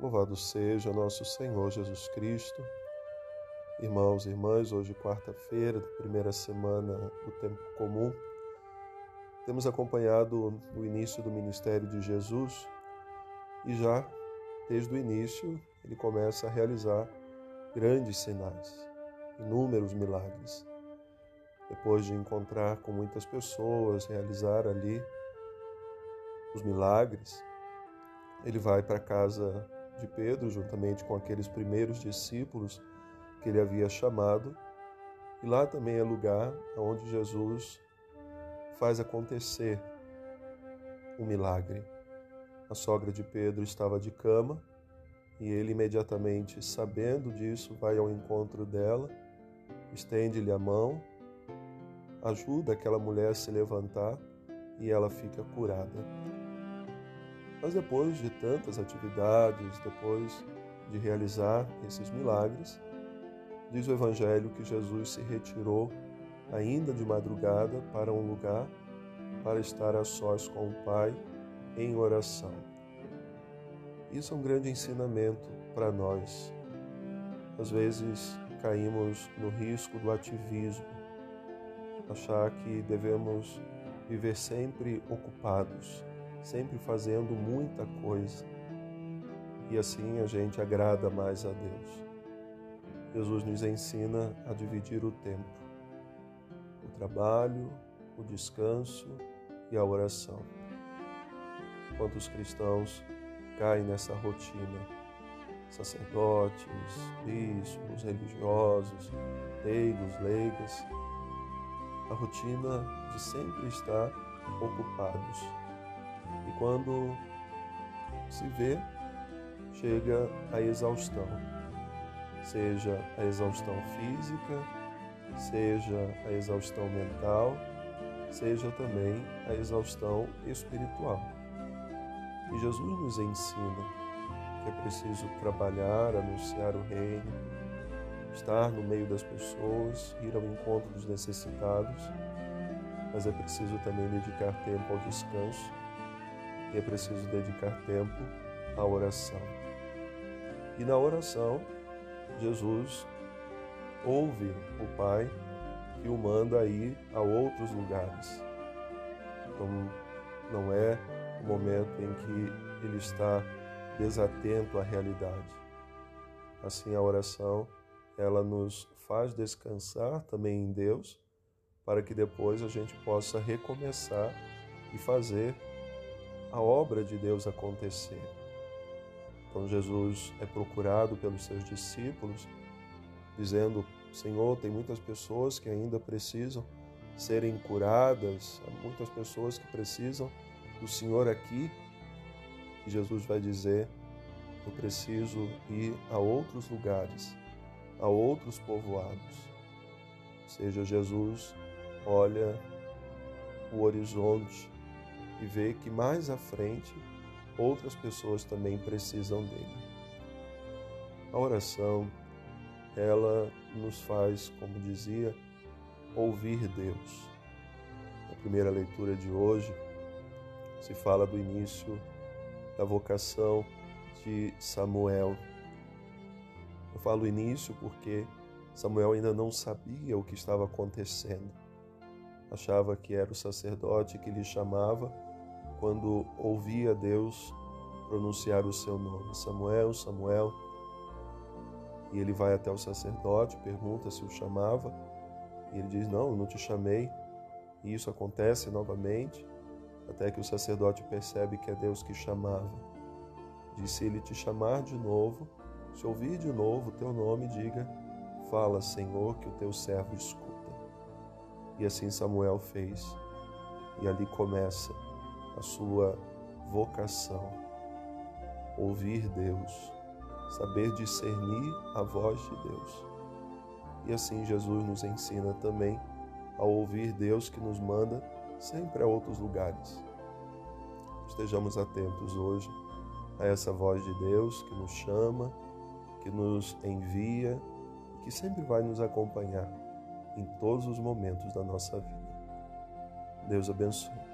Louvado seja nosso Senhor Jesus Cristo. Irmãos e irmãs, hoje quarta-feira, primeira semana do tempo comum, temos acompanhado o início do ministério de Jesus e já desde o início ele começa a realizar grandes sinais, inúmeros milagres. Depois de encontrar com muitas pessoas, realizar ali os milagres, ele vai para a casa de Pedro, juntamente com aqueles primeiros discípulos que ele havia chamado, e lá também é lugar onde Jesus faz acontecer um milagre. A sogra de Pedro estava de cama e ele, imediatamente sabendo disso, vai ao encontro dela, estende-lhe a mão, ajuda aquela mulher a se levantar e ela fica curada. Mas depois de tantas atividades, depois de realizar esses milagres, diz o Evangelho que Jesus se retirou ainda de madrugada para um lugar para estar a sós com o Pai em oração. Isso é um grande ensinamento para nós. Às vezes caímos no risco do ativismo, achar que devemos viver sempre ocupados, sempre fazendo muita coisa. E assim a gente agrada mais a Deus. Jesus nos ensina a dividir o tempo, o trabalho, o descanso e a oração. Quantos cristãos caem nessa rotina? Sacerdotes, bispos, religiosos, leigos, leigas, a rotina de sempre estar ocupados e quando se vê, chega a exaustão, seja a exaustão física, seja a exaustão mental, seja também a exaustão espiritual. E Jesus nos ensina que é preciso trabalhar, anunciar o reino, estar no meio das pessoas, ir ao encontro dos necessitados, mas é preciso também dedicar tempo ao descanso é preciso dedicar tempo à oração. E na oração, Jesus ouve o Pai que o manda a ir a outros lugares. Então, não é o momento em que ele está desatento à realidade. Assim, a oração, ela nos faz descansar também em Deus, para que depois a gente possa recomeçar e fazer a obra de Deus acontecer. Então Jesus é procurado pelos seus discípulos, dizendo: Senhor, tem muitas pessoas que ainda precisam serem curadas, há muitas pessoas que precisam do Senhor aqui. E Jesus vai dizer: Eu preciso ir a outros lugares, a outros povoados. Ou seja, Jesus olha o horizonte e vê que mais à frente outras pessoas também precisam dele. A oração, ela nos faz, como dizia, ouvir Deus. Na primeira leitura de hoje, se fala do início da vocação de Samuel. Eu falo início porque Samuel ainda não sabia o que estava acontecendo. Achava que era o sacerdote que lhe chamava quando ouvia Deus pronunciar o seu nome, Samuel, Samuel. E ele vai até o sacerdote, pergunta se o chamava, e ele diz: Não, eu não te chamei. E isso acontece novamente, até que o sacerdote percebe que é Deus que chamava. Diz: Se ele te chamar de novo, se ouvir de novo o teu nome, diga: Fala, Senhor, que o teu servo escuta. E assim Samuel fez. E ali começa a sua vocação. Ouvir Deus, saber discernir a voz de Deus. E assim Jesus nos ensina também a ouvir Deus que nos manda sempre a outros lugares. Estejamos atentos hoje a essa voz de Deus que nos chama, que nos envia, que sempre vai nos acompanhar em todos os momentos da nossa vida. Deus abençoe.